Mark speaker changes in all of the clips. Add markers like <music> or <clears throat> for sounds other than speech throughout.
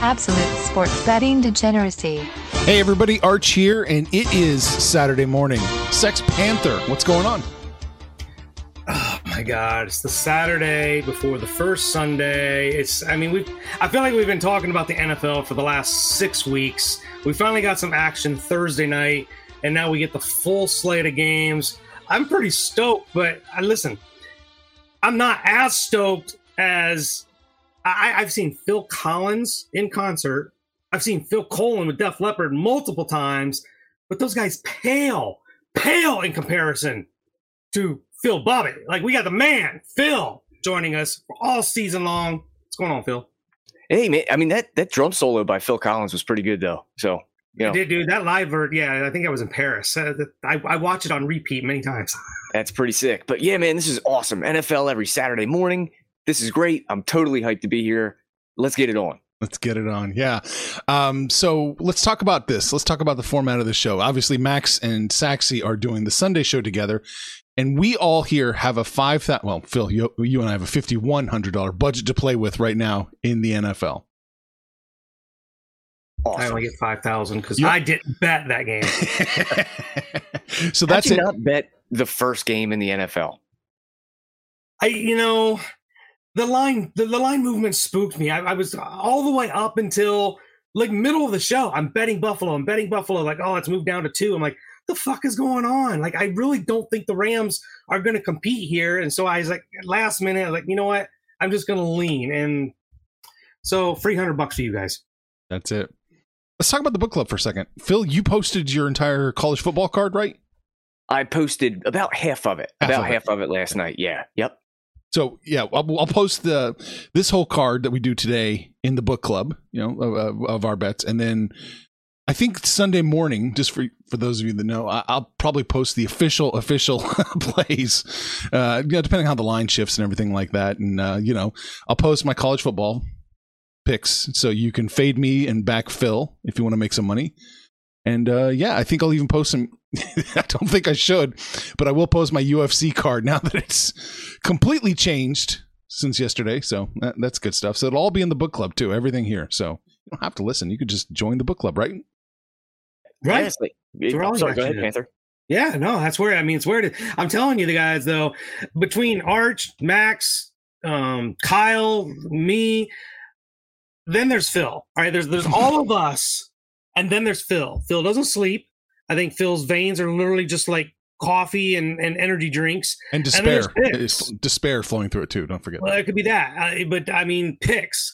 Speaker 1: Absolute sports betting degeneracy.
Speaker 2: Hey everybody, Arch here, and it is Saturday morning. Sex Panther, what's going on?
Speaker 3: Oh my god, it's the Saturday before the first Sunday. It's I mean we I feel like we've been talking about the NFL for the last 6 weeks. We finally got some action Thursday night and now we get the full slate of games. I'm pretty stoked, but I uh, listen, I'm not as stoked as I, I've seen Phil Collins in concert. I've seen Phil Collen with Def Leppard multiple times, but those guys pale, pale in comparison to Phil Bobby. Like we got the man, Phil, joining us all season long. What's going on, Phil?
Speaker 4: Hey man, I mean that that drum solo by Phil Collins was pretty good though. So you know.
Speaker 3: did, dude. That live yeah, I think I was in Paris. Uh, I, I watched it on repeat many times.
Speaker 4: That's pretty sick. But yeah, man, this is awesome. NFL every Saturday morning. This is great. I'm totally hyped to be here. Let's get it on.
Speaker 2: Let's get it on. Yeah. Um, so let's talk about this. Let's talk about the format of the show. Obviously, Max and Saxy are doing the Sunday show together. And we all here have a five that well, Phil, you, you and I have a fifty one hundred dollar budget to play with right now in the NFL.
Speaker 3: Awesome. I only get five thousand because I didn't bet that game. <laughs>
Speaker 2: so that's
Speaker 4: it. Not bet the first game in the NFL.
Speaker 3: I, you know, the line the, the line movement spooked me. I, I, was all the way up until like middle of the show. I'm betting Buffalo. I'm betting Buffalo. Like, oh, let's move down to two. I'm like, the fuck is going on? Like, I really don't think the Rams are going to compete here. And so I was like, last minute, like, you know what? I'm just going to lean. And so, three hundred bucks for you guys.
Speaker 2: That's it. Let's talk about the book club for a second. Phil, you posted your entire college football card, right?
Speaker 4: I posted about half of it. Half about of half it. of it last night. Yeah. Yep.
Speaker 2: So yeah, I'll, I'll, post the this whole card that we do today in the book club, you know, of, of our bets, and then I think Sunday morning, just for for those of you that know, I, will probably post the official official <laughs> plays, uh, you know, depending on how the line shifts and everything like that, and uh, you know, I'll post my college football picks so you can fade me and back Phil if you want to make some money. And uh, yeah, I think I'll even post some. <laughs> I don't think I should, but I will post my UFC card now <laughs> that it's completely changed since yesterday. So that, that's good stuff. So it'll all be in the book club too. Everything here. So you don't have to listen. You could just join the book club, right?
Speaker 3: Right. I'm sorry, go ahead, Panther. Yeah, no, that's where I mean it's where I'm telling you the guys though, between Arch, Max, um, Kyle, me, then there's Phil. All right, there's there's all of us and then there's Phil. Phil doesn't sleep. I think Phil's veins are literally just like coffee and, and energy drinks.
Speaker 2: And despair. And despair flowing through it too. Don't forget.
Speaker 3: Well, that. it could be that. Uh, but I mean, picks,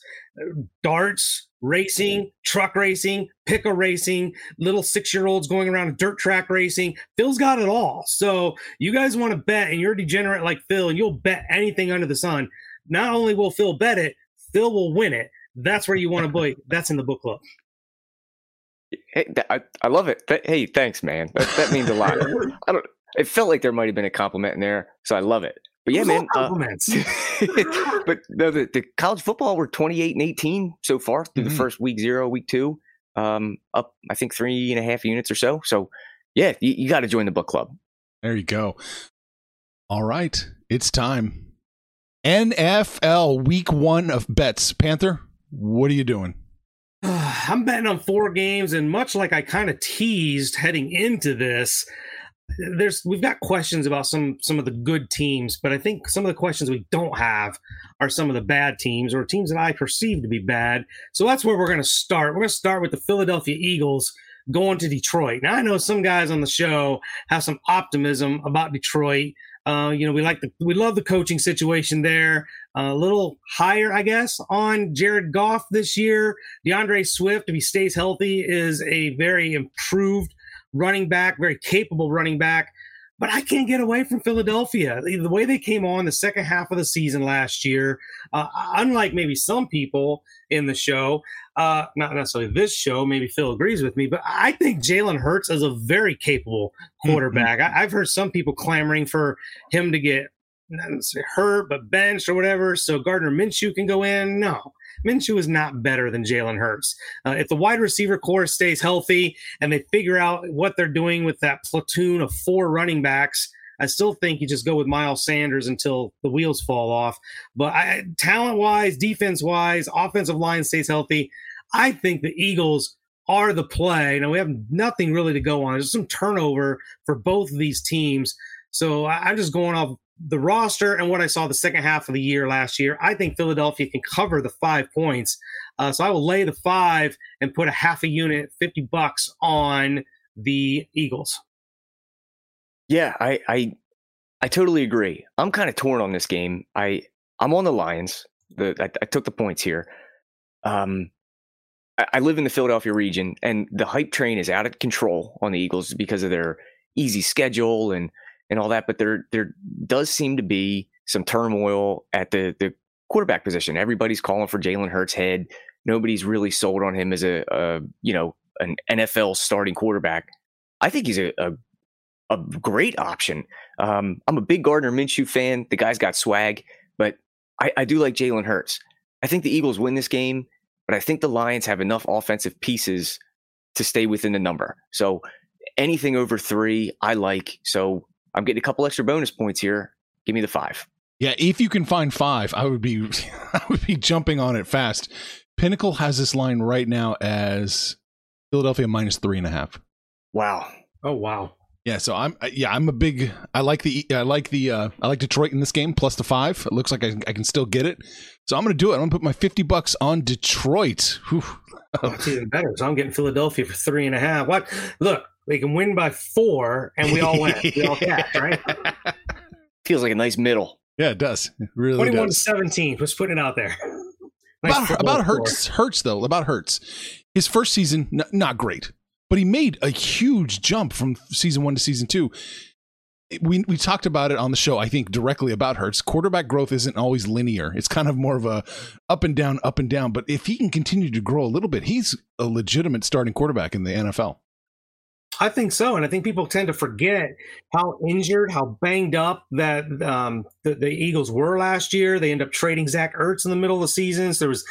Speaker 3: darts, racing, truck racing, picker racing, little six year olds going around a dirt track racing. Phil's got it all. So you guys want to bet and you're degenerate like Phil and you'll bet anything under the sun. Not only will Phil bet it, Phil will win it. That's where you want to play. That's in the book club.
Speaker 4: Hey, I, I love it. Hey, thanks, man. That, that means a lot. <laughs> I don't. It felt like there might have been a compliment in there, so I love it. But yeah,
Speaker 3: Those are
Speaker 4: man. Uh, <laughs> but no, the, the college football were 28 and 18 so far through
Speaker 2: Mhm.
Speaker 4: the first week zero, week two, um, up I think three and a half units or so. So yeah, you, you got to join the book club.
Speaker 2: There you go. All right, it's time. NFL Week One of bets. Panther, what are you doing? <sighs>
Speaker 3: I'm betting on four games, and much like I kind of teased heading into this, there's we've got questions about some some of the good teams, but I think some of the questions we don't have are some of the bad teams or teams that I perceive to be bad. So that's where we're going to start. We're going to start with the Philadelphia Eagles going to Detroit. Now I know some guys on the show have some optimism about Detroit. Uh, you know, we like the we love the coaching situation there. a little higher, I guess, on Jared Goff this year. D'Andre Swift, if he stays healthy, is a very improved running back, very capable running back. But I can't get away from Philadelphia. The way they came on the second half of the season last year, uh, unlike maybe some people in the show, uh, not necessarily this show, maybe Phil agrees with me, but I think Jalen Hurts is a very capable quarterback. I, I've heard some people clamoring for him to get not necessarily hurt, but benched or whatever, so Gardner Minshew can go in. No, Minshew is not better than Jalen Hurts. Uh, if the wide receiver core stays healthy and they figure out what they're doing with that platoon of four running backs, I still think you just go with Miles Sanders until the wheels fall off. But I, talent wise, defense wise, offensive line stays healthy. I think the Eagles are the play. Now we have nothing really to go on. There's some turnover for both of these teams. So I, I'm just going off the roster and what I saw the second half of the year last year, I think Philadelphia can cover the five points. Uh, so I will lay the five and put a half a unit, 50 bucks on the Eagles.
Speaker 4: Yeah, I I, I totally agree. I'm kind of torn on this game. I I'm on the Lions. The I, I took the points here. Um, I, I live in the Philadelphia region, and the hype train is out of control on the Eagles because of their easy schedule and and all that. But there there does seem to be some turmoil at the the quarterback position. Everybody's calling for Jalen Hurts' head. Nobody's really sold on him as a, a you know an NFL starting quarterback. I think he's a, a a great option. Um, I'm a big Gardner Minshew fan. The guy's got swag, but I, I do like Jalen Hurts. I think the Eagles win this game, but I think the Lions have enough offensive pieces to stay within the number. So anything over three, I like. So I'm getting a couple extra bonus points here. Give me the five.
Speaker 2: Yeah, if you can find five, I would be <laughs> I would be jumping on it fast. Pinnacle has this line right now as Philadelphia minus three and a half.
Speaker 4: Wow.
Speaker 3: Oh wow.
Speaker 2: Yeah, so I'm yeah I'm a big I like the I like the uh, I like Detroit in this game plus the five. It looks like I, I can still get it, so I'm gonna do it. I'm gonna put my fifty bucks on Detroit. Whew.
Speaker 3: Oh, it's even better. So I'm getting Philadelphia for three and a half. What? Look, they can win by four, and we all win. we all <laughs> catch, right?
Speaker 4: Feels like a nice middle.
Speaker 2: Yeah, it does. It really
Speaker 3: Twenty-one to
Speaker 2: does.
Speaker 3: seventeen. Just putting it out there. Nice
Speaker 2: About about
Speaker 3: score.
Speaker 2: Hurts Hurts though about Hurts. His first season n- not great, but he made a huge jump from season one to season two. We we talked about it on the show. I think directly about Hurts. Quarterback growth isn't always linear. It's kind of more of a up and down, up and down. But if he can continue to grow a little bit, he's a legitimate starting quarterback in the NFL.
Speaker 3: I think so, and I think people tend to forget how injured, how banged up that um, the, the Eagles were last year. They end up trading Zach Ertz in the middle of the season. So there was,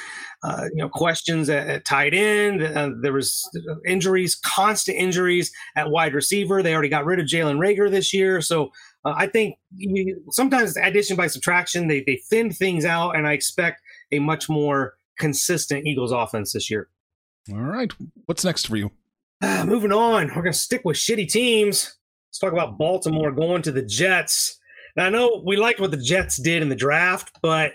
Speaker 3: uh, you know, questions at, at tight end. Uh, there was injuries, constant injuries at wide receiver. They already got rid of Jalen Reagor this year, so uh, I think you, sometimes addition by subtraction they they thin things out, and I expect a much more consistent Eagles offense this year.
Speaker 2: All right, what's next for you?
Speaker 3: Ah, moving on, we're going to stick with shitty teams. Let's talk about Baltimore going to the Jets. I know we liked what the Jets did in the draft, but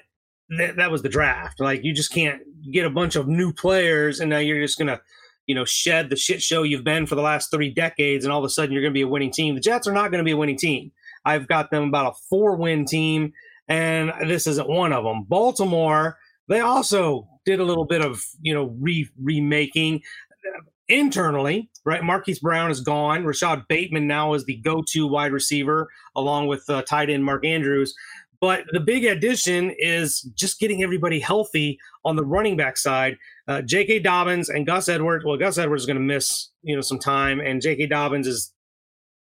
Speaker 3: th- that was the draft. Like, you just can't get a bunch of new players and now you're just going to, you know, shed the shit show you've been for the last three decades and all of a sudden you're going to be a winning team. The Jets are not going to be a winning team. I've got them about a four win team, and this isn't one of them. Baltimore, they also did a little bit of, you know, re- remaking internally, right? Marquise Brown is gone. Rashod Bateman now is the go-to wide receiver, along with uh, tight end Mark Andrews. But the big addition is just getting everybody healthy on the running back side. Uh, J.K. Dobbins and Gus Edwards. Well, Gus Edwards is going to miss you know some time, and J.K. Dobbins is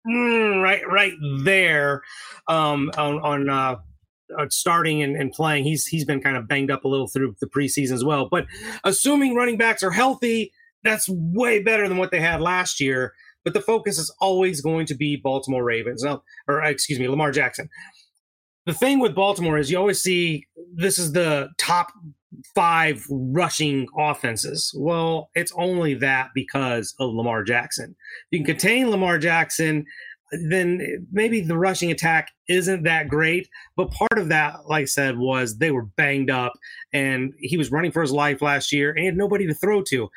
Speaker 3: mm, right right there um, on on uh, uh, starting and, and playing. He's he's been kind of banged up a little through the preseason as well. But assuming running backs are healthy, that's way better than what they had last year. But the focus is always going to be Baltimore Ravens, now, or excuse me, Lamar Jackson. The thing with Baltimore is you always see this is the top five rushing offenses. Well, it's only that because of Lamar Jackson. If you can contain Lamar Jackson then maybe the rushing attack isn't that great. But part of that, like I said, was they were banged up and he was running for his life last year and he had nobody to throw to.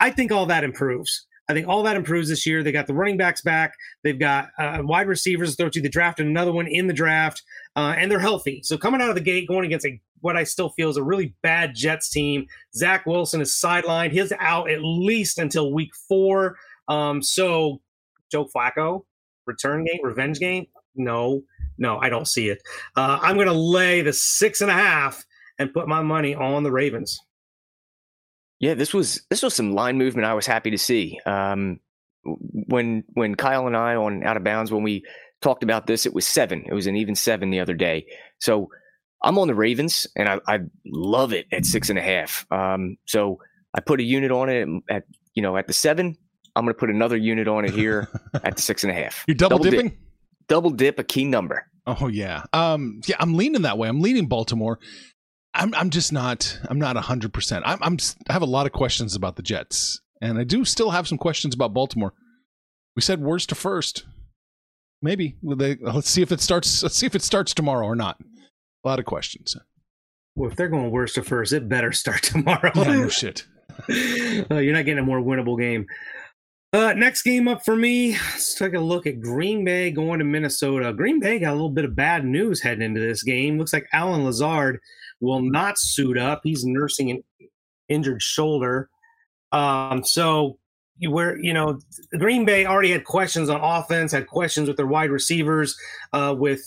Speaker 3: I think all that improves. I think all that improves this year. They got the running backs back. They've got uh, wide receivers to throw to. They drafted another one in the draft, uh, and they're healthy. So coming out of the gate, going against a what I still feel is a really bad Jets team. Zach Wilson is sidelined. He's out at least until week four. Um, so Joe Flacco, return game, revenge game? No, no, I don't see it. Uh, I'm going to lay the six and a half and put my money on the Ravens.
Speaker 4: Yeah, this was this was some line movement I was happy to see. Um, when when Kyle and I on out of bounds when we talked about this, it was seven. It was an even seven the other day. So I'm on the Ravens, and I, I love it at six and a half. Um, so I put a unit on it at you know at the seven. I'm going to put another unit on it here <laughs> at the six and a half.
Speaker 2: You're double, double dipping.
Speaker 4: Dip, double dip a key number.
Speaker 2: Oh yeah, um, yeah. I'm leaning that way. I'm leaning Baltimore. I'm I'm just not I'm not hundred percent. I'm I'm I have a lot of questions about the Jets, and I do still have some questions about Baltimore. We said worst to first. Maybe they, let's see if it starts. Let's see if it starts tomorrow or not. A lot of questions.
Speaker 3: Well, if they're going worst to first, it better start <laughs> tomorrow.
Speaker 2: Yeah, no shit. <laughs>
Speaker 3: uh, you're not getting a more winnable game. Uh, next game up for me, let's take a look at Green Bay going to Minnesota. Green Bay got a little bit of bad news heading into this game. Looks like Allen Lazard will not suit up. He's nursing an injured shoulder. Um, so where you know Green Bay already had questions on offense, had questions with their wide receivers, uh, with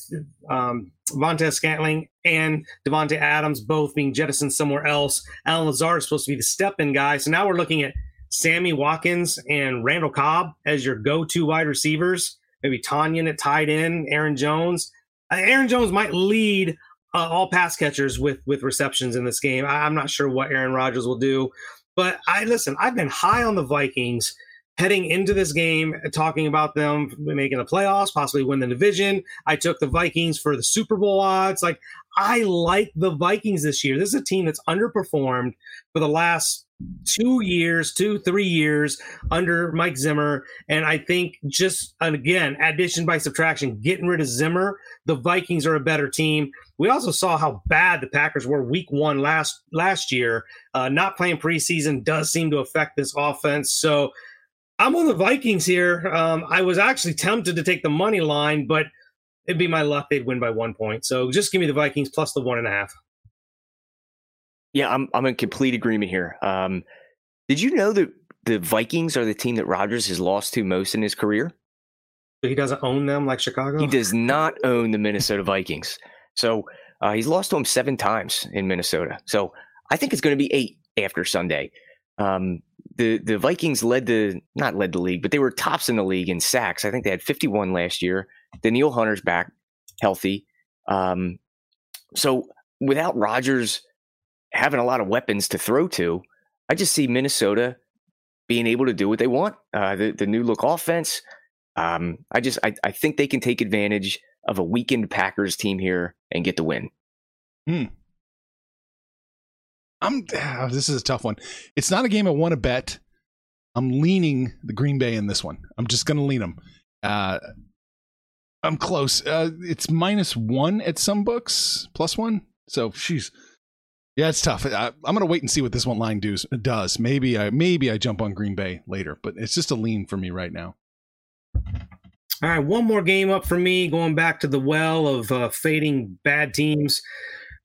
Speaker 3: um, Valdes Scantling and Davante Adams both being jettisoned somewhere else. Allen Lazard is supposed to be the step-in guy, so now we're looking at Sammy Watkins and Randall Cobb as your go-to wide receivers. Maybe Tonyan at tight end, Aaron Jones. Uh, Aaron Jones might lead uh, all pass catchers with with receptions in this game. I, I'm not sure what Aaron Rodgers will do, but I listen. I've been high on the Vikings heading into this game, talking about them making the playoffs, possibly win the division. I took the Vikings for the Super Bowl odds. Like I like the Vikings this year. This is a team that's underperformed for the last two years, two, three years under Mike Zimmer. And I think just, again, addition by subtraction, getting rid of Zimmer, the Vikings are a better team. We also saw how bad the Packers were week one last last year. Uh, not playing preseason does seem to affect this offense. So I'm on the Vikings here. Um, I was actually tempted to take the money line, but it'd be my luck they'd win by one point. So just give me the Vikings plus the one and a half.
Speaker 4: Yeah, I'm I'm in complete agreement here. Um, did you know that the Vikings are the team that Rodgers has lost to most in his career?
Speaker 3: He doesn't own them like Chicago.
Speaker 4: He does not own the Minnesota Vikings. So uh, he's lost to them seven times in Minnesota. So I think it's going to be eight after Sunday. Um, the the Vikings led the not led the league, but they were tops in the league in sacks. I think they had 51 last year. Danielle Hunter's back healthy. Um, so without Rodgers having a lot of weapons to throw to. I just see Minnesota being able to do what they want. Uh, the the new look offense. Um, I just I, I think they can take advantage of a weakened Packers team here and get the win.
Speaker 2: Hmm. I'm. Uh, this is a tough one. It's not a game I want to bet. I'm leaning the Green Bay in this one. I'm just going to lean them. Uh, I'm close. Uh, it's minus one at some books, plus one. So, she's yeah, it's tough. I, am going to wait and see what this one line does. Does maybe I maybe I jump on Green Bay later, but it's just a lean for me right now.
Speaker 3: All right, one more game up for me. Going back to the well of uh, fading bad teams.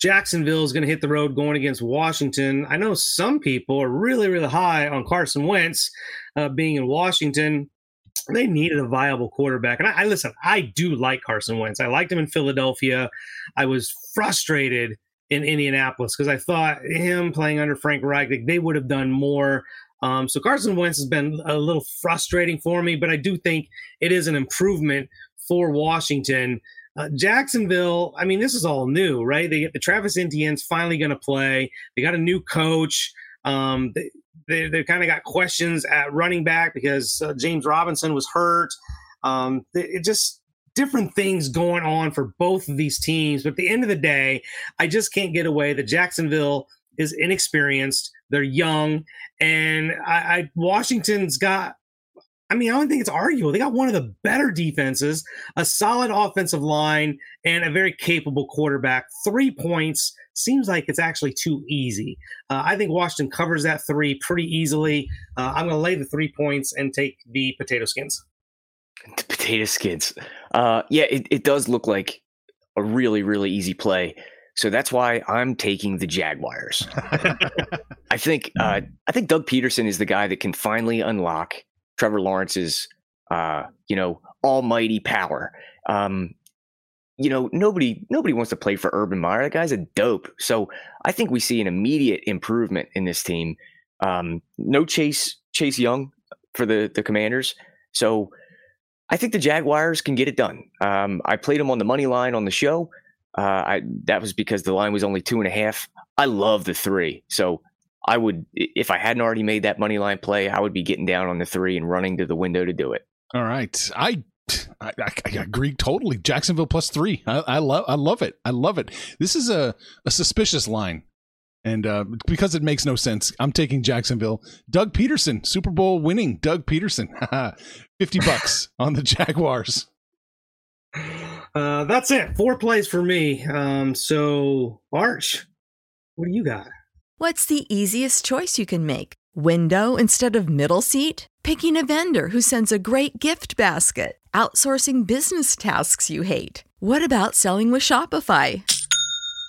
Speaker 3: Jacksonville is going to hit the road going against Washington. I know some people are really, really high on Carson Wentz uh, being in Washington. They needed a viable quarterback. And I, I listen, I do like Carson Wentz. I liked him in Philadelphia. I was frustrated in Indianapolis because I thought him playing under Frank Reich, they would have done more. Um, so Carson Wentz has been a little frustrating for me, but I do think it is an improvement for Washington. Uh, Jacksonville, I mean, this is all new, right? They get the Travis Etienne's finally going to play. They got a new coach. Um, they, they, they kind of got questions at running back because uh, James Robinson was hurt. Um, it just different things going on for both of these teams. But at the end of the day, I just can't get away that Jacksonville is inexperienced. They're young, and I, I Washington's got I mean, I don't think it's arguable. They got one of the better defenses, a solid offensive line, and a very capable quarterback. Three points seems like it's actually too easy. Uh, I think Washington covers that three pretty easily. Uh, I'm going to lay the three points and take the potato skins.
Speaker 4: The potato skins. Uh, yeah, it, it does look like a really, really easy play. So that's why I'm taking the Jaguars. <laughs> I think uh, I think Doug Pederson is the guy that can finally unlock Trevor Lawrence's, uh, you know, almighty power. Um, you know, nobody nobody wants to play for Urban Meyer. That guy's a dope. So I think we see an immediate improvement in this team. Um, no Chase Chase Young for the the Commanders. So I think the Jaguars can get it done. Um, I played them on the money line on the show. Uh, I, that was because the line was only two and a half. I love the three. So I would, if I hadn't already made that money line play, I would be getting down on the three and running to the window to do it.
Speaker 2: All right, I I, I, agree totally. Jacksonville plus three. I, I, love I love it. I love it. This is a, a suspicious line. And uh, because it makes no sense, I'm taking Jacksonville. Doug Pederson, Super Bowl winning Doug Pederson, <laughs> 50 bucks <laughs> on the Jaguars.
Speaker 3: Uh, that's it. Four plays for me. Um, so, Arch, what do you got?
Speaker 5: What's the easiest choice you can make? Window instead of middle seat? Picking a vendor who sends a great gift basket? Outsourcing business tasks you hate? What about selling with Shopify?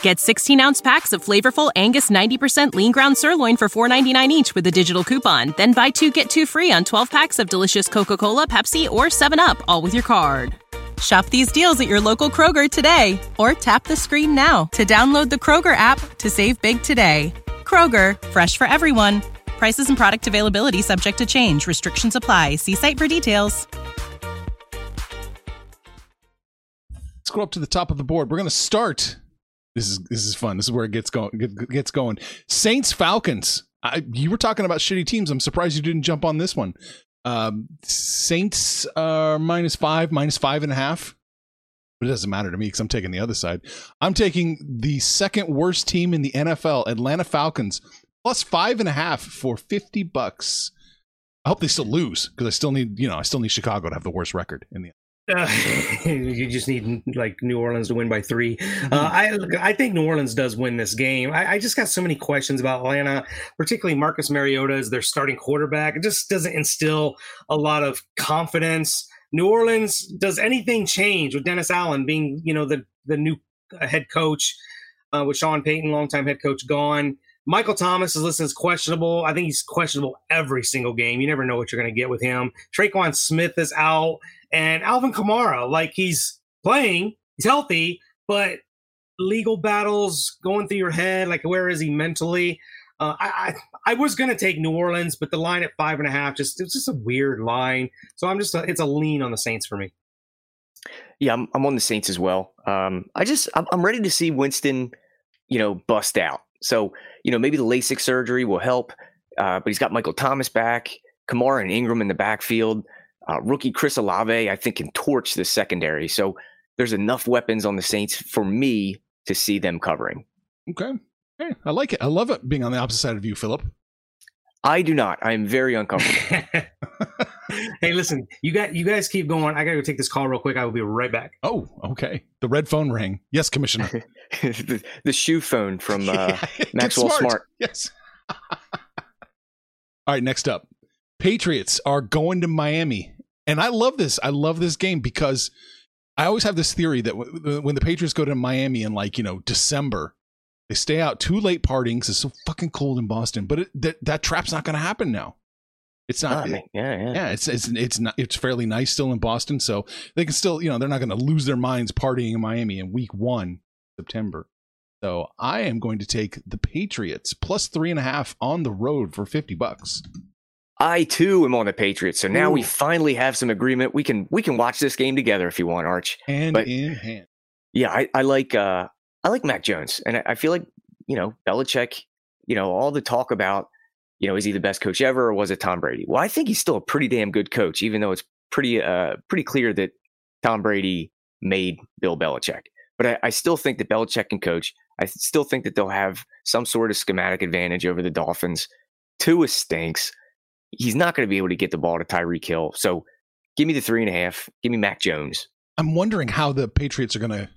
Speaker 6: Get 16 ounce packs of flavorful Angus 90% lean ground sirloin for $4.99 each with a digital coupon. Then buy two get two free on 12 packs of delicious Coca Cola, Pepsi, or 7UP, all with your card. Shop these deals at your local Kroger today or tap the screen now to download the Kroger app to save big today. Kroger, fresh for everyone. Prices and product availability subject to change. Restrictions apply. See site for details.
Speaker 2: Let's go up to the top of the board. We're going to start this is this is fun. This is where it gets going. Gets going. Saints Falcons. I, you were talking about shitty teams. I'm surprised you didn't jump on this one. Um, Saints are minus five, minus five and a half. But it doesn't matter to me because I'm taking the other side. I'm taking the second worst team in the NFL, Atlanta Falcons, plus five and a half for fifty bucks. I hope they still lose because I still need, you know, I still need Chicago to have the worst record in the
Speaker 3: uh, <laughs> you just need like New Orleans to win by three. Uh, I I think New Orleans does win this game. I, I, just got so many questions about Atlanta, particularly Marcus Mariota as their starting quarterback. It just doesn't instill a lot of confidence. New Orleans does anything change with Dennis Allen being you know the the new head coach uh, with Sean Payton, longtime head coach, gone. Michael Thomas is listed as questionable. I think he's questionable every single game. You never know what you're going to get with him. Tre'Quan Smith is out, and Alvin Kamara, like he's playing, he's healthy, but legal battles going through your head. Like where is he mentally? Uh, I, I, I was to take New Orleans, but the line at five and a half just it's just a weird line. So I'm just a, it's a lean on the Saints for me.
Speaker 4: Yeah, I'm, I'm on the Saints as well. Um, I just I'm, I'm ready to see Winston, you know, bust out. So, you know, maybe the LASIK surgery will help, uh, but he's got Michael Thomas back, Kamara and Ingram in the backfield. Uh, rookie Chris Olave, I think, can torch the secondary. So there's enough weapons on the Saints for me to see them covering.
Speaker 2: Okay. Hey, I like it. I love it being on the opposite side of you, Philip.
Speaker 4: I do not. I am very uncomfortable. <laughs>
Speaker 3: hey, listen, you got you guys keep going. I gotta go take this call real quick. I will be right back.
Speaker 2: Oh, okay. The red phone rang. Yes, Commissioner. <laughs>
Speaker 4: the, the, shoe phone from <laughs> uh, yeah, Maxwell
Speaker 2: smart.
Speaker 4: Smart.
Speaker 2: Yes. All right, next up. Patriots are going to Miami. And I love this. I love this game because I always have this theory that when the Patriots go to Miami in like, you know, December, they stay out too late partying because it's so fucking cold in Boston. But it, that, that trap's not going to happen now. It's not.
Speaker 4: Oh, yeah, yeah.
Speaker 2: Yeah, it's it's it's not. It's fairly nice still in Boston, so they can still, you know, they're not going to lose their minds partying in Miami in Week One, September. So I am going to take the Patriots plus three and a half on the road for fifty bucks.
Speaker 4: I too am on the Patriots, so now Ooh. we finally have some agreement. We can we can watch this game together if you want, Arch.
Speaker 2: Hand but, in hand.
Speaker 4: Yeah, I, I like uh I like Mac Jones, and I, I feel like you know Belichick. You know all the talk about you know is he the best coach ever or was it Tom Brady? Well, I think he's still a pretty damn good coach, even though it's pretty uh pretty clear that Tom Brady made Bill Belichick. But I, I still think that Belichick can coach. I still think that they'll have some sort of schematic advantage over the Dolphins. Tua stinks he's not going to be able to get the ball to Tyreek Hill. So give me the three and a half. Give me Mac Jones.
Speaker 2: I'm wondering how the Patriots are going to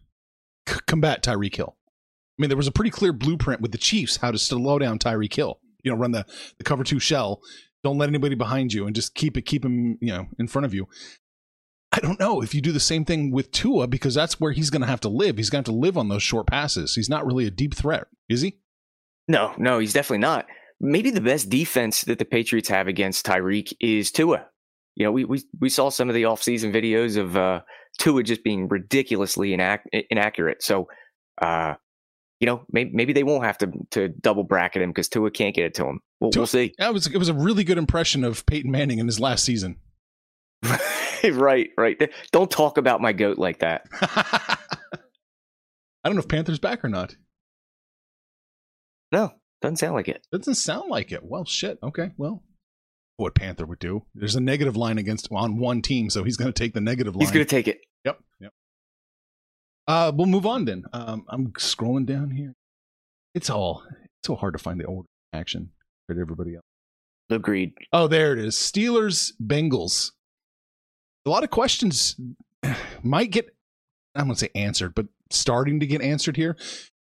Speaker 2: c- combat Tyreek Hill. I mean, there was a pretty clear blueprint with the Chiefs how to slow down Tyreek Hill. You know, run the, the cover two shell. Don't let anybody behind you and just keep it, keep him, you know, in front of you. I don't know if you do the same thing with Tua because that's where he's going to have to live. He's going to have to live on those short passes. He's not really a deep threat, is he?
Speaker 4: No, no, he's definitely not maybe the best defense that the Patriots have against Tyreek is Tua. You know, we we we saw some of the offseason videos of uh, Tua just being ridiculously inac- inaccurate. So, uh, you know, maybe, maybe they won't have to to double bracket him because Tua can't get it to him. We'll, Tua, we'll see.
Speaker 2: It was it was a really good impression of Peyton Manning in his last season. <laughs>
Speaker 4: right, right. Don't talk about my goat like that. <laughs>
Speaker 2: I don't know if Panther's back or not.
Speaker 4: No, doesn't sound like it.
Speaker 2: Doesn't sound like it. Well, shit. Okay. Well, what Panther would do. There's a negative line against on one team, so he's going to take the negative line.
Speaker 4: He's going to take it.
Speaker 2: Yep. Yep. Uh, we'll move on then. Um, I'm scrolling down here. It's all it's so hard to find the order action for everybody else.
Speaker 4: Agreed.
Speaker 2: Oh, there it is. Steelers Bengals. A lot of questions <sighs> might get I'm going to say answered, but starting to get answered here.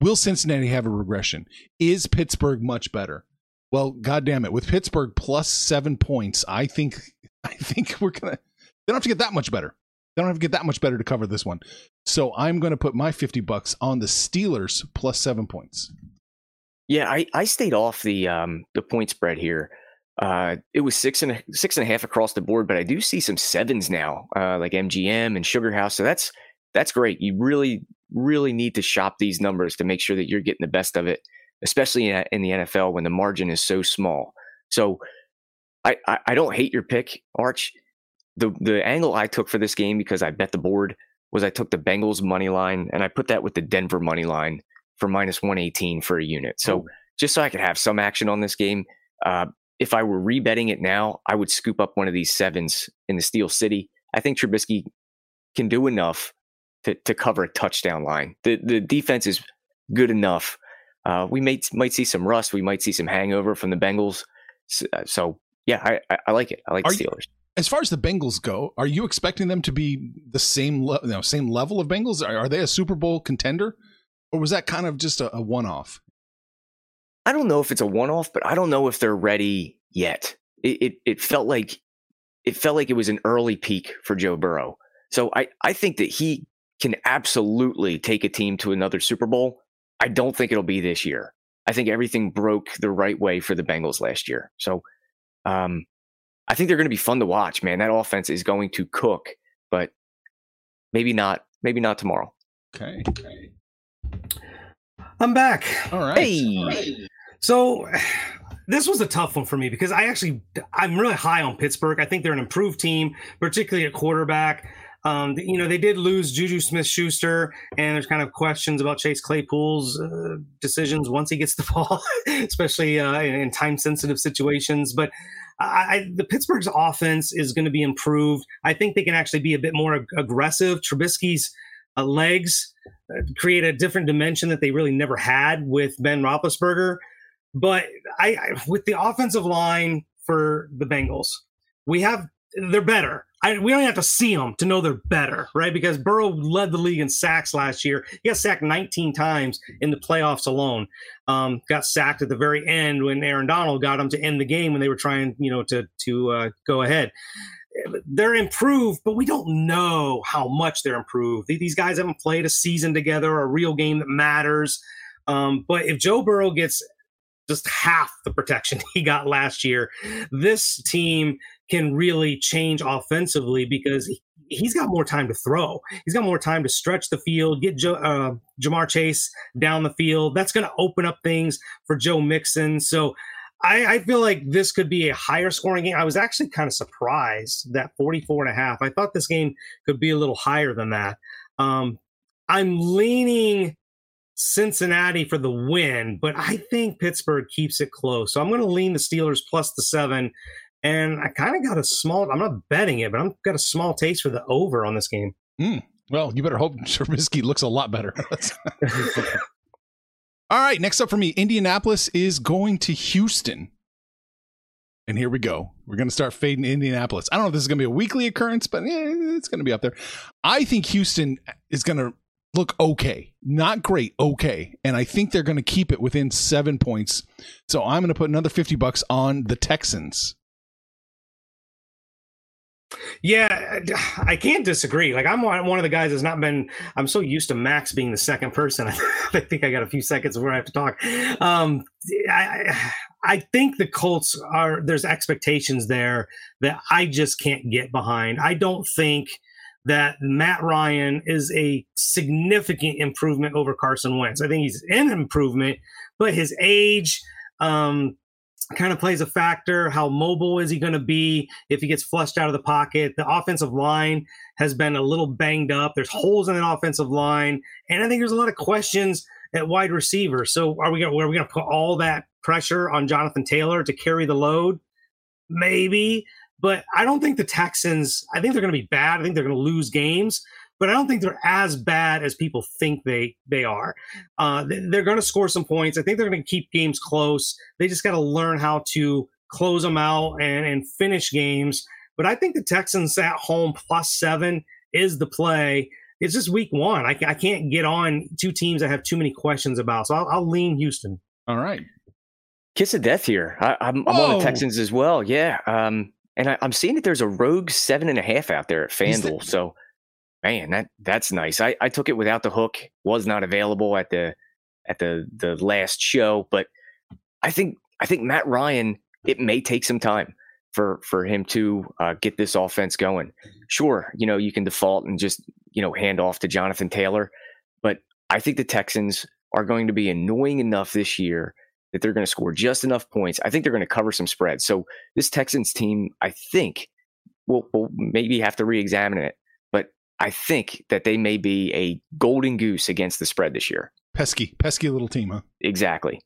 Speaker 2: Will Cincinnati have a regression? Is Pittsburgh much better? Well, goddamn it, with Pittsburgh plus seven points, I think <laughs> I think we're gonna. They don't have to get that much better. They don't have to get that much better to cover this one. So I'm going to put my fifty bucks on the Steelers plus seven points.
Speaker 4: Yeah, I, I stayed off the um, the point spread here. Uh, it was six and a, six and a half across the board, but I do see some sevens now, uh, like MGM and Sugar House. So that's that's great. You really really need to shop these numbers to make sure that you're getting the best of it, especially in, in the NFL when the margin is so small. So I, I, I don't hate your pick, Arch. The the angle I took for this game because I bet the board was I took the Bengals money line and I put that with the Denver money line for minus 118 for a unit. So just so I could have some action on this game. Uh, if I were rebetting it now, I would scoop up one of these sevens in the Steel City. I think Trubisky can do enough to, to cover a touchdown line. The the defense is good enough. Uh, we might might see some rust. We might see some hangover from the Bengals. So, uh, so yeah, I, I, I, like it. I like are the Steelers.
Speaker 2: You, as far as the Bengals go, are you expecting them to be the same le- you know, same level of Bengals? Are, are, they a Super Bowl contender, or was that kind of just a, a one off?
Speaker 4: I don't know if it's a one off, but I don't know if they're ready yet. It, it it felt like it felt like it was an early peak for Joe Burrow. So I, I think that he can absolutely take a team to another Super Bowl. I don't think it'll be this year. I think everything broke the right way for the Bengals last year. So um, I think they're going to be fun to watch, man. That offense is going to cook, but maybe not, maybe not tomorrow.
Speaker 2: Okay. okay.
Speaker 3: I'm back.
Speaker 2: All right.
Speaker 4: Hey.
Speaker 2: All right.
Speaker 3: So this was a tough one for me because I actually I'm really high on Pittsburgh. I think they're an improved team, particularly at quarterback. Um, you know, they did lose Juju Smith Schuster, and there's kind of questions about Chase Claypool's uh, decisions once he gets the <laughs> ball, especially uh, in, in time sensitive situations. But I, the Pittsburgh's offense is going to be improved. I think they can actually be a bit more ag- aggressive. Trubisky's uh, legs uh, create a different dimension that they really never had with Ben Roethlisberger. but I, I with the offensive line for the Bengals, we have they're better. I, we don't have to see them to know they're better, right? Because Burrow led the league in sacks last year. He got sacked 19 times in the playoffs alone. Um, got sacked at the very end when Aaron Donald got him to end the game when they were trying, you know, to to uh, go ahead. They're improved, but we don't know how much they're improved. These guys haven't played a season together, a real game that matters. Um, but if Joe Burrow gets just half the protection <laughs> he got last year, this team can really change offensively because he's got more time to throw. He's got more time to stretch the field, get jo- uh, Ja'Marr Chase down the field. That's going to open up things for Joe Mixon. So I, I, feel like this could be a higher scoring game. I was actually kind of surprised that 44 and a half. I thought this game could be a little higher than that. Um, I'm leaning Cincinnati for the win, but I think Pittsburgh keeps it close. So I'm going to lean the Steelers plus the seven and I kind of got a small. I'm not betting it, but I've got a small taste for the over on this game.
Speaker 2: Mm, well, you better hope <laughs> Trubisky looks a lot better. <laughs> All right, next up for me, Indianapolis is going to Houston. And here we go. We're going to start fading Indianapolis. I don't know if this is going to be a weekly occurrence, but eh, it's going to be up there. I think Houston is going to look okay, not great, okay. And I think they're going to keep it within seven points. So I'm going to put another 50 bucks on the Texans.
Speaker 3: Yeah, I can't disagree. Like I'm one of the guys that's not been. I'm so used to Max being the second person. <laughs> I think I got a few seconds where I have to talk. Um, I I think the Colts are. There's expectations there that I just can't get behind. I don't think that Matt Ryan is a significant improvement over Carson Wentz. I think he's an improvement, but his age, um, kind of plays a factor. How mobile is he going to be if he gets flushed out of the pocket? The offensive line has been a little banged up. There's holes in that offensive line, and I think there's a lot of questions at wide receiver. So are we going? Are we going to put all that pressure on Jonathan Taylor to carry the load? Maybe, but I don't think the Texans. I think they're going to be bad. I think they're going to lose games but I don't think they're as bad as people think they they are. Uh, they're going to score some points. I think they're going to keep games close. They just got to learn how to close them out and, and finish games. But I think the Texans at home plus seven is the play. It's just week one. I, I can't get on two teams I have too many questions about. So I'll, I'll lean Houston.
Speaker 2: All right.
Speaker 4: Kiss of death here. I, am on the Texans as well. Yeah. Um, and I, am seeing that there's a rogue seven and a half out there at FanDuel. So Man, that that's nice. I, I took it without the hook. Was not available at the at the the last show, but I think I think Matt Ryan. It may take some time for for him to uh, get this offense going. Sure, you know you can default and just you know hand off to Jonathan Taylor, but I think the Texans are going to be annoying enough this year that they're going to score just enough points. I think they're going to cover some spreads. So this Texans team, I think, will will maybe have to re-examine it I think that they may be a golden goose against the spread this year.
Speaker 2: Pesky, pesky little team, huh?
Speaker 4: Exactly.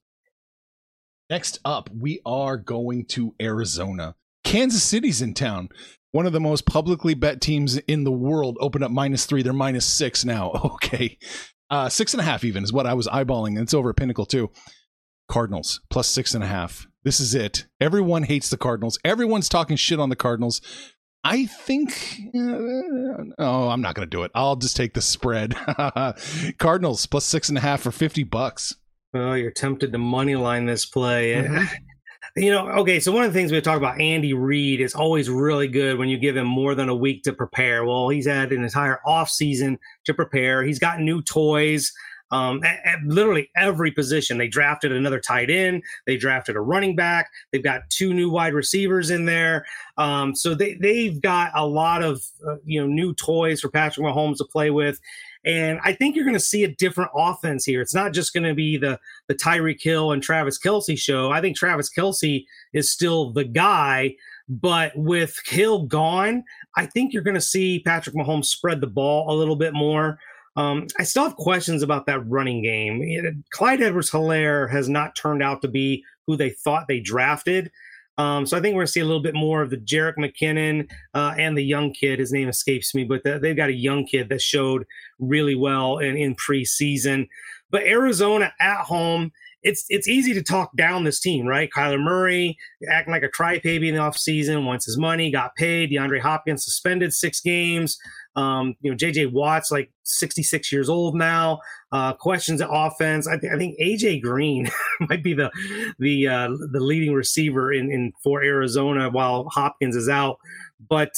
Speaker 2: Next up, we are going to Arizona. Kansas City's in town. One of the most publicly bet teams in the world opened up minus three. They're minus six now. <laughs> Okay. Uh, six and a half even is what I was eyeballing. It's over at Pinnacle too. Cardinals plus six and a half. This is it. Everyone hates the Cardinals. Everyone's talking shit on the Cardinals. I think. Uh, oh, I'm not going to do it. I'll just take the spread. <laughs> Cardinals plus six and a half for fifty bucks.
Speaker 3: Oh, you're tempted to money line this play. Mm-hmm. <laughs> You know, okay. So one of the things we talk about, Andy Reid is always really good when you give him more than a week to prepare. Well, he's had an entire off season to prepare. He's got new toys um, at, at literally every position. They drafted another tight end. They drafted a running back. They've got two new wide receivers in there. Um, so they they've got a lot of uh, you know new toys for Patrick Mahomes to play with. And I think you're going to see a different offense here. It's not just going to be the the Tyreek Hill and Travis Kelce show. I think Travis Kelce is still the guy, but with Hill gone, I think you're going to see Patrick Mahomes spread the ball a little bit more. Um, I still have questions about that running game. Clyde Edwards Helaire has not turned out to be who they thought they drafted. Um, so I think we're going to see a little bit more of the Jerick McKinnon uh, and the young kid. His name escapes me, but the, they've got a young kid that showed really well in, in preseason. But Arizona at home it's it's easy to talk down this team, right? Kyler Murray acting like a crybaby in the offseason, wants his money, got paid. DeAndre Hopkins suspended six games. Um, you know, JJ Watt's like 66 years old now. Uh, questions at offense. I, th- I think AJ Green <laughs> might be the the uh, the leading receiver in, in for Arizona while Hopkins is out. But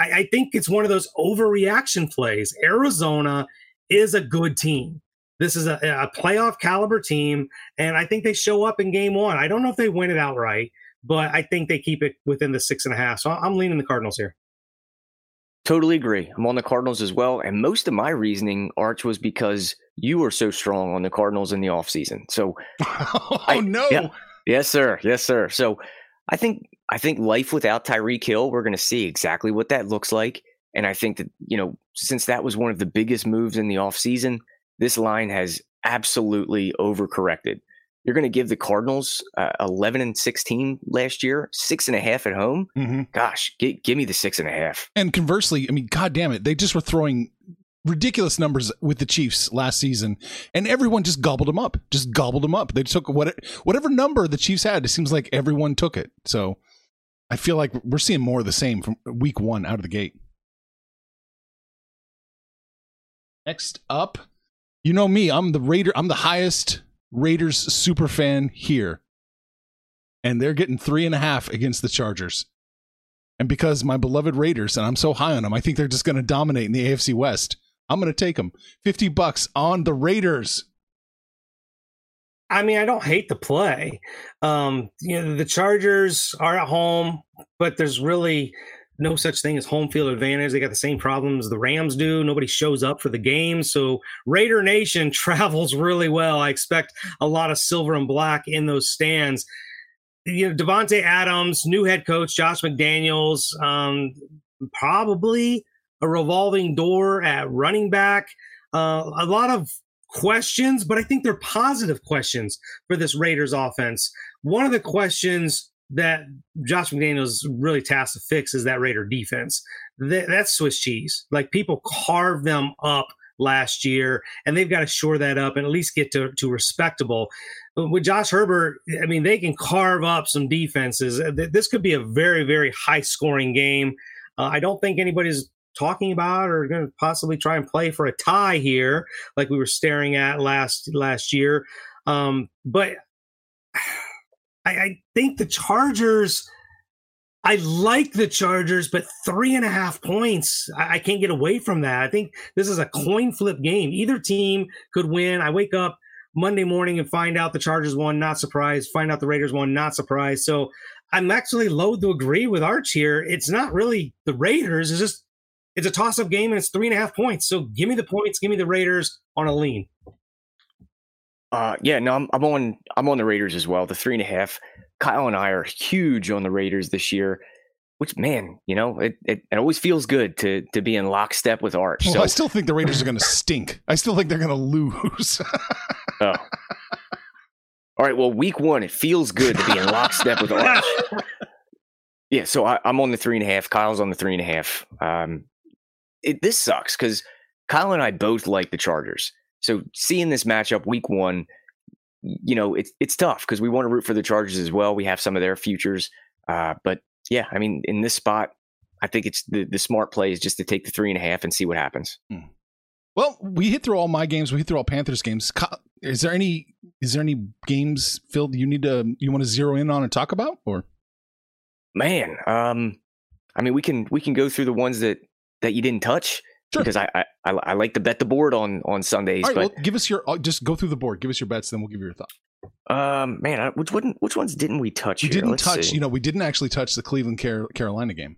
Speaker 3: I, I think it's one of those overreaction plays. Arizona is a good team. This is a, a playoff caliber team, and I think they show up in game one. I don't know if they win it outright, but I think they keep it within the six and a half. So I'm leaning the Cardinals here.
Speaker 4: Totally agree. I'm on the Cardinals as well. And most of my reasoning, Arch, was because you were so strong on the Cardinals in the offseason. So <laughs>
Speaker 2: Oh I, no.
Speaker 4: Yeah, yes, sir. Yes, sir. So I think I think life without Tyreek Hill, we're gonna see exactly what that looks like. And I think that, you know, since that was one of the biggest moves in the offseason, this line has absolutely overcorrected. You're going to give the Cardinals uh, 11 and 16 last year, six and a half at home.
Speaker 2: Mm-hmm.
Speaker 4: Gosh, g- give me the six and a half.
Speaker 2: And conversely, I mean, God damn it, they just were throwing ridiculous numbers with the Chiefs last season, and everyone just gobbled them up. Just gobbled them up. They took what whatever number the Chiefs had. It seems like everyone took it. So I feel like we're seeing more of the same from week one out of the gate. Next up, you know me. I'm the Raider. I'm the highest Raiders super fan here, and they're getting three and a half against the Chargers. And because my beloved Raiders, and I'm so high on them, I think they're just going to dominate in the AFC West. I'm going to take them. 50 bucks on the Raiders.
Speaker 3: I mean, I don't hate the play. Um, you know, the Chargers are at home, but there's really no such thing as home field advantage. They got the same problems the Rams do. Nobody shows up for the game. So Raider Nation <laughs> travels really well. I expect a lot of silver and black in those stands. You know, Davante Adams, new head coach Josh McDaniels, um, probably a revolving door at running back. Uh, a lot of questions, but I think they're positive questions for this Raiders offense. One of the questions that Josh McDaniels really tasked to fix is that Raider defense. That, that's Swiss cheese. Like people carved them up last year, and they've got to shore that up and at least get to, to respectable. With Josh Herbert, I mean, they can carve up some defenses. This could be a very, very high scoring game. Uh, I don't think anybody's talking about or going to possibly try and play for a tie here, like we were staring at last last year. Um, but I, I think the Chargers. I like the Chargers, but three and a half points, I, I, can't get away from that. I think this is a coin flip game. Either team could win. I wake up Monday morning and find out the Chargers won, not surprised. Find out the Raiders won, not surprised. So I'm actually loath to agree with Arch here. It's not really the Raiders. It's just it's a toss up game and it's three and a half points. So give me the points. Give me the Raiders on a lean.
Speaker 4: Uh, yeah, no, I'm, I'm on I'm on the Raiders as well. The three and a half. Kyle and I are huge on the Raiders this year. Which man, you know, it, it, it always feels good to to be in lockstep with Arch.
Speaker 2: Well, so I still think the Raiders are going to stink. I still think they're going to lose.
Speaker 4: oh. All right. Well, week one, it feels good to be in lockstep with Arch. <laughs> yeah. So I, am on the three and a half. Kyle's on the three and a half. Um, it, this sucks because Kyle and I both like the Chargers. So seeing this matchup week one, you know, it's it's tough because we want to root for the Chargers as well. We have some of their futures, uh, but yeah, I mean, in this spot, I think it's the the smart play is just to take the three and a half and see what happens.
Speaker 2: Hmm. Well, we hit through all my games. We hit through all Panthers games. Is there any is there any games Phil you need to you want to zero in on and talk about or?
Speaker 4: Man, um, I mean, we can we can go through the ones that that you didn't touch. Sure. Because I, I I like to bet the board on on Sundays.
Speaker 2: All right,
Speaker 4: but
Speaker 2: well, give us your uh, just go through the board. Give us your bets, then we'll give you your thought.
Speaker 4: Um, man, which one, which ones didn't we touch?
Speaker 2: We
Speaker 4: here?
Speaker 2: didn't
Speaker 4: Let's
Speaker 2: touch.
Speaker 4: see.
Speaker 2: You know, we didn't actually touch the Cleveland Carolina game.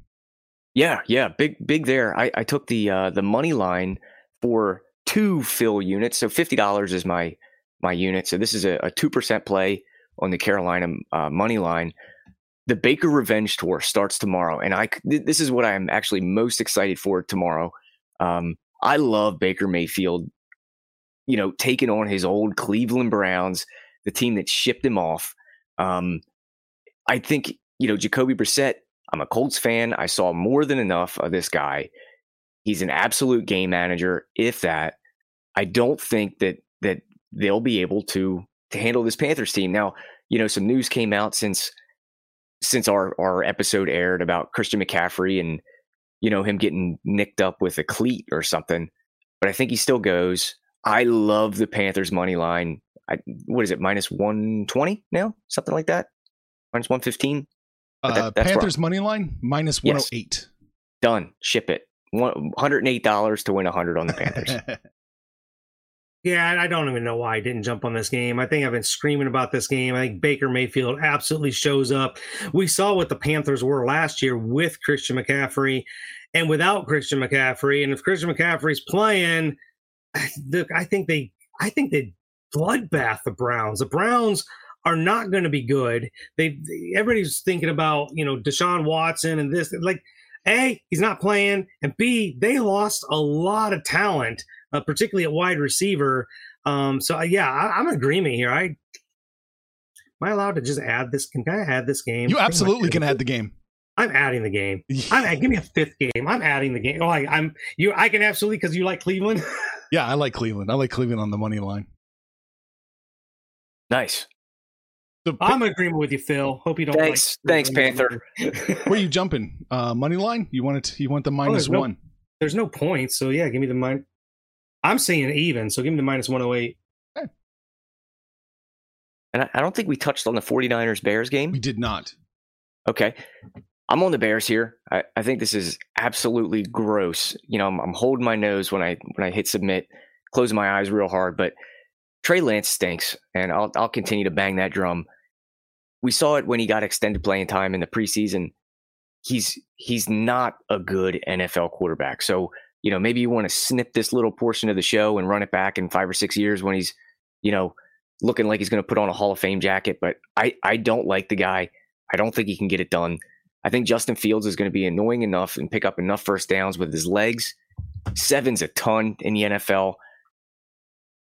Speaker 4: Yeah, yeah, big big there. I, I took the uh, the money line for two fill units, so fifty dollars is my my unit. So this is a two percent play on the Carolina uh, money line. The Baker Revenge Tour starts tomorrow, and I this is what I am actually most excited for tomorrow. Um, I love Baker Mayfield, you know, taking on his old Cleveland Browns, the team that shipped him off. Um, I think, you know, Jacoby Brissett, I'm a Colts fan. I saw more than enough of this guy. He's an absolute game manager, if that. I don't think that that they'll be able to to handle this Panthers team. Now, you know, some news came out since since our our episode aired about Christian McCaffrey and you know him getting nicked up with a cleat or something. But I think he still goes. I love the Panthers money line. I, what is it? Minus one twenty now, something like that. Minus one fifteen.
Speaker 2: Uh,
Speaker 4: That-
Speaker 2: Panthers money line minus one hundred eight.
Speaker 4: Done. Ship it. One hundred and eight dollars to win hundred on the Panthers. <laughs>
Speaker 3: Yeah, I- don't even know why I didn't jump on this game. I think I've been screaming about this game. I think Baker Mayfield absolutely shows up. We saw what the Panthers were last year with Christian McCaffrey and without Christian McCaffrey. And if Christian McCaffrey's playing, <sighs> look, I think they I think they bloodbath the Browns. The Browns are not going to be good. They everybody's thinking about, you know, Deshaun Watson and this like A, he's not playing, and B, they lost a lot of talent uh, particularly at wide receiver. Um, so uh, yeah, I, I'm in agreement here. I am I allowed to just add this? Can I add this game?
Speaker 2: You absolutely can add the game.
Speaker 3: I'm adding the game. <laughs> I'm give me a fifth game. I'm adding the game. Oh, I, I'm you. I can absolutely because you like Cleveland. <laughs>
Speaker 2: Yeah, I like Cleveland. I like Cleveland on the money line.
Speaker 4: nice.
Speaker 2: So,
Speaker 3: I'm in agreement with you, Phil. Hope you don't.
Speaker 4: Thanks.
Speaker 3: like
Speaker 4: Thanks, Panther. <laughs>
Speaker 2: where are you jumping? Uh, money line? You want it? You want the minus
Speaker 3: there's no-
Speaker 2: one?
Speaker 3: There's no points, so yeah, give me the min. I'm saying even, so give me the minus 108. Eh.
Speaker 4: And I, I don't think we touched on the 49ers Bears game.
Speaker 2: We did not.
Speaker 4: Okay. I'm on the Bears here. I, I think this is absolutely gross. You know, I'm, I'm holding my nose when I when I hit submit, closing my eyes real hard. But Trey Lance stinks, and I'll I'll continue to bang that drum. We saw it when he got extended playing time in the preseason. He's he's not a good NFL quarterback. So you know maybe you want to snip this little portion of the show and run it back in five or six years when he's you know looking like he's going to put on a Hall of Fame jacket. But I I don't like the guy. I don't think he can get it done. I think Justin Fields is going to be annoying enough and pick up enough first downs with his legs. Seven's a ton in the NFL.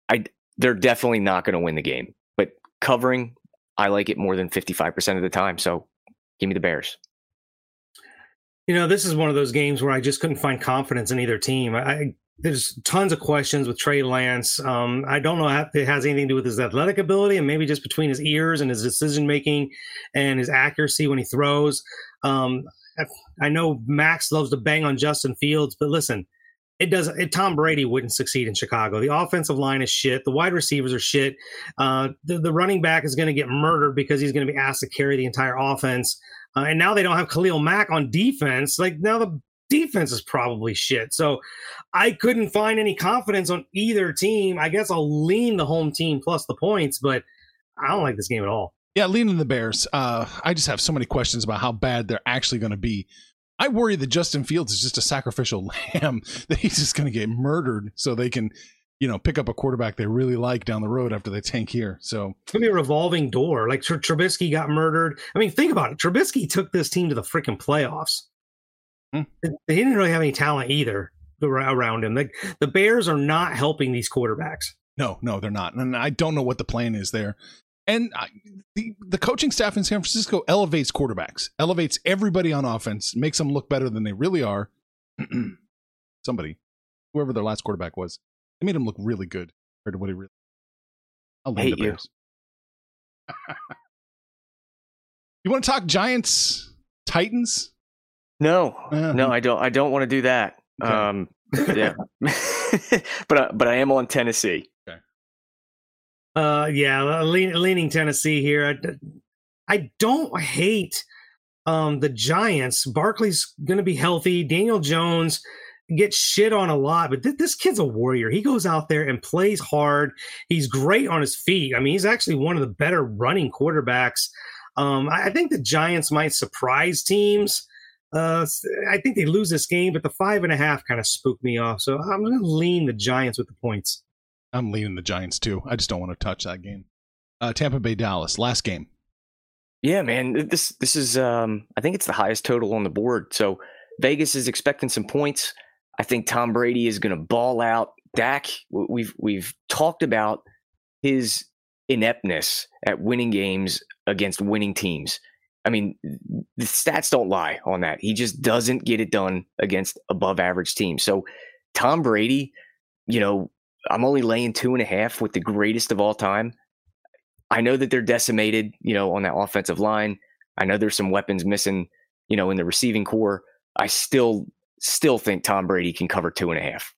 Speaker 4: I they're definitely not going to win the game, but covering, I like it more than fifty five percent of the time. So give me the Bears.
Speaker 3: You know, this is one of those games where I just couldn't find confidence in either team. I, there's tons of questions with Trey Lance. Um, I don't know if it has anything to do with his athletic ability and maybe just between his ears and his decision making and his accuracy when he throws. Um, I know Max loves to bang on Justin Fields, but listen, it doesn't. It, Tom Brady wouldn't succeed in Chicago. The offensive line is shit. The wide receivers are shit. Uh, the, the running back is going to get murdered because he's going to be asked to carry the entire offense. Uh, and now they don't have Khalil Mack on defense. Like now the defense is probably shit. So I couldn't find any confidence on either team. I guess I'll lean the home team plus the points, but I don't like this game at all.
Speaker 2: Yeah, leaning the Bears. Uh, I just have so many questions about how bad they're actually going to be. I worry that Justin Fields is just a sacrificial <laughs> lamb that he's just going to get murdered so they can, you know, pick up a quarterback they really like down the road after they tank here. So
Speaker 3: It's gonna be a revolving door. Like Tr- Trubisky got murdered. I mean, think about it. Trubisky took this team to the freaking playoffs.
Speaker 2: Hmm.
Speaker 3: They didn't really have any talent either around him. Like the Bears are not helping these quarterbacks.
Speaker 2: no, no, they're not, and I don't know what the plan is there. And I, the the coaching staff in San Francisco elevates quarterbacks, elevates everybody on offense, makes them look better than they really are. <clears throat> Somebody, whoever their last quarterback was, they made him look really good compared to what he really. I'll lean
Speaker 4: Hate you. <laughs>
Speaker 2: You want to talk Giants, Titans?
Speaker 4: No,
Speaker 2: Uh,
Speaker 4: no, I don't. I don't want to do that.
Speaker 2: Okay.
Speaker 4: Um, yeah, <laughs> but uh, but I am on Tennessee.
Speaker 3: Uh, yeah, lean, leaning Tennessee here. I, I don't hate um, the Giants. Barkley's going to be healthy. Daniel Jones gets shit on a lot, but th- this kid's a warrior. He goes out there and plays hard. He's great on his feet. I mean, he's actually one of the better running quarterbacks. Um, I, I think the Giants might surprise teams. Uh, I think they lose this game, but the five and a half kind of spooked me off. So I'm going to lean the Giants with the points.
Speaker 2: I'm leaning the Giants too. I just don't want to touch that game. Uh, Tampa Bay Dallas last game.
Speaker 4: Yeah, man. This this is um I think it's the highest total on the board. So Vegas is expecting some points. I think Tom Brady is going to ball out. Dak, we've we've talked about his ineptness at winning games against winning teams. I mean, the stats don't lie on that. He just doesn't get it done against above average teams. So Tom Brady, you know, I'm only laying two and a half with the greatest of all time. I know that they're decimated, you know, on that offensive line. I know there's some weapons missing, you know, in the receiving corps. I still still think Tom Brady can cover two and a half.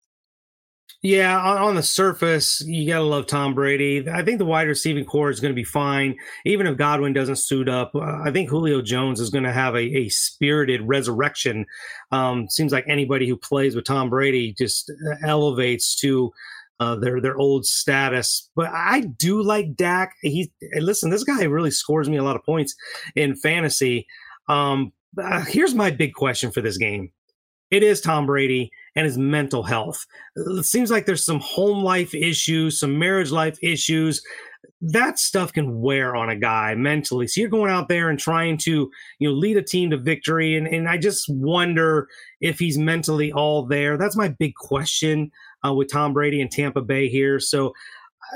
Speaker 3: Yeah, on, the surface, you gotta love Tom Brady. I think the wide receiving corps is going to be fine, even if Godwin doesn't suit up. Uh, I think Julio Jones is going to have a, a spirited resurrection. Um, seems like anybody who plays with Tom Brady just elevates to uh, their their old status. But I do like Dak. He listen, this guy really scores me a lot of points in fantasy. Um, uh, here's my big question for this game: It is Tom Brady and his mental health. It seems like there's some home life issues, some marriage life issues. That stuff can wear on a guy mentally. So you're going out there and trying to, you know, lead a team to victory. And, and I just wonder if he's mentally all there. That's my big question uh, with Tom Brady and Tampa Bay here. So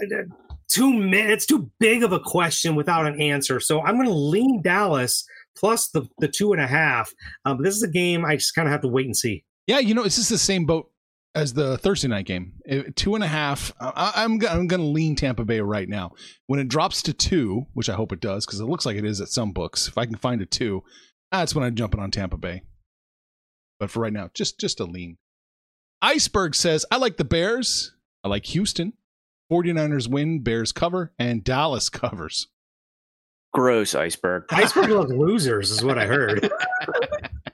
Speaker 3: uh, two minutes, too big of a question without an answer. So I'm going to lean Dallas plus the, the two and a half. Um, this is a game I just kind of have to wait and see.
Speaker 2: Yeah, you know, it's just the same boat as the Thursday night game. Two and a half. I, I'm I'm going to lean Tampa Bay right now. When it drops to two, which I hope it does, because it looks like it is at some books. If I can find a two, that's when I'm jumping on Tampa Bay. But for right now, just just a lean. Iceberg says, I like the Bears. I like Houston. 49ers win, Bears cover, and Dallas covers.
Speaker 4: Gross, Iceberg. <laughs>
Speaker 3: Iceberg loves losers, is what I heard. <laughs>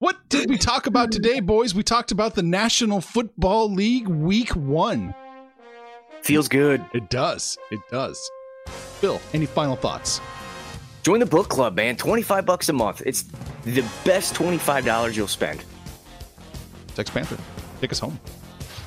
Speaker 2: What did we talk about today, boys? We talked about the National Football League Week One.
Speaker 4: Feels good.
Speaker 2: It does. It does. Phil, any final thoughts?
Speaker 4: Join the book club, man. 25 bucks a month. It's the best $25 you'll spend.
Speaker 2: Sex Panther, take us home.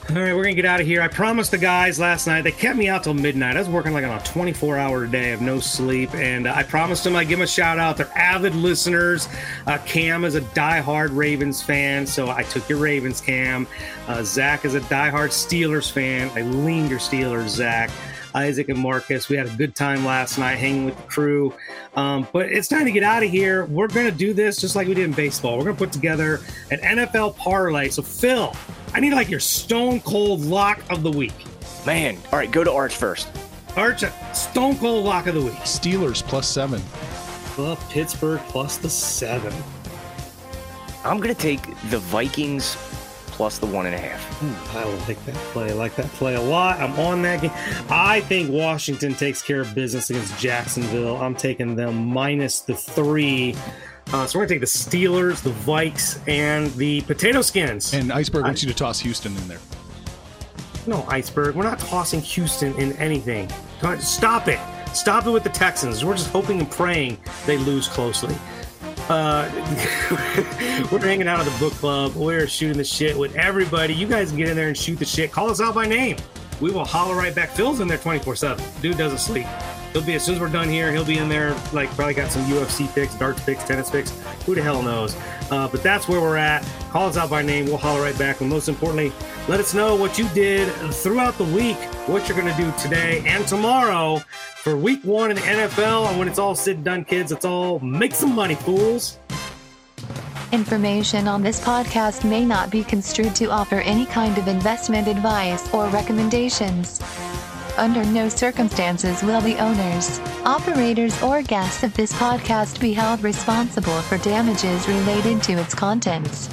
Speaker 3: All right, we're gonna get out of here. I promised the guys last night. They kept me out till midnight. I was working like on a 24-hour day of no sleep, and uh, I promised them I'd give them a shout out. They're avid listeners. Uh, Cam is a die-hard Ravens fan, so I took your Ravens, Cam. Uh, Zach is a die-hard Steelers fan. I leaned your Steelers, Zach. Isaac and Marcus. We had a good time last night hanging with the crew. Um, but it's time to get out of here. We're going to do this just like we did in baseball. We're going to put together an NFL parlay. So, Phil, I need like your stone cold lock of the week.
Speaker 4: Man, all right, go to Arch first.
Speaker 3: Arch, stone cold lock of the week.
Speaker 2: Steelers plus seven.
Speaker 3: The Pittsburgh plus the seven.
Speaker 4: I'm going to take the Vikings plus the one and a half.
Speaker 3: Ooh, I will take that play. I like that play a lot. I'm on that game. I think Washington takes care of business against Jacksonville. I'm taking them minus the three. Uh, so we're gonna take the Steelers, the Vikes, and the Potato Skins.
Speaker 2: And Iceberg wants I, you to toss Houston in there.
Speaker 3: No, Iceberg. We're not tossing Houston in anything. Stop it. Stop it with the Texans. We're just hoping and praying they lose closely. Uh, <laughs> we're hanging out at the book club. We're shooting the shit with everybody. You guys can get in there and shoot the shit. Call us out by name. We will holler right back. Phil's in there 24 7. Dude doesn't sleep. He'll be as soon as we're done here. He'll be in there, like probably got some UFC picks, darts picks, tennis picks. Who the hell knows? Uh, but that's where we're at. Call us out by name. We'll holler right back. And most importantly, let us know what you did throughout the week, what you're going to do today and tomorrow for week one in the NFL. And when it's all said and done, kids, it's all make some money, fools.
Speaker 1: Information on this podcast may not be construed to offer any kind of investment advice or recommendations. Under no circumstances will the owners, operators, or guests of this podcast be held responsible for damages related to its contents.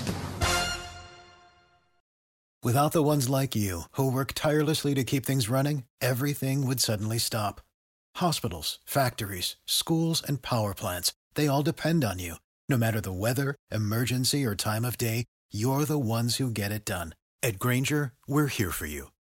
Speaker 7: Without the ones like you, who work tirelessly to keep things running, everything would suddenly stop. Hospitals, factories, schools, and power plants, they all depend on you. No matter the weather, emergency, or time of day, you're the ones who get it done. At Grainger, we're here for you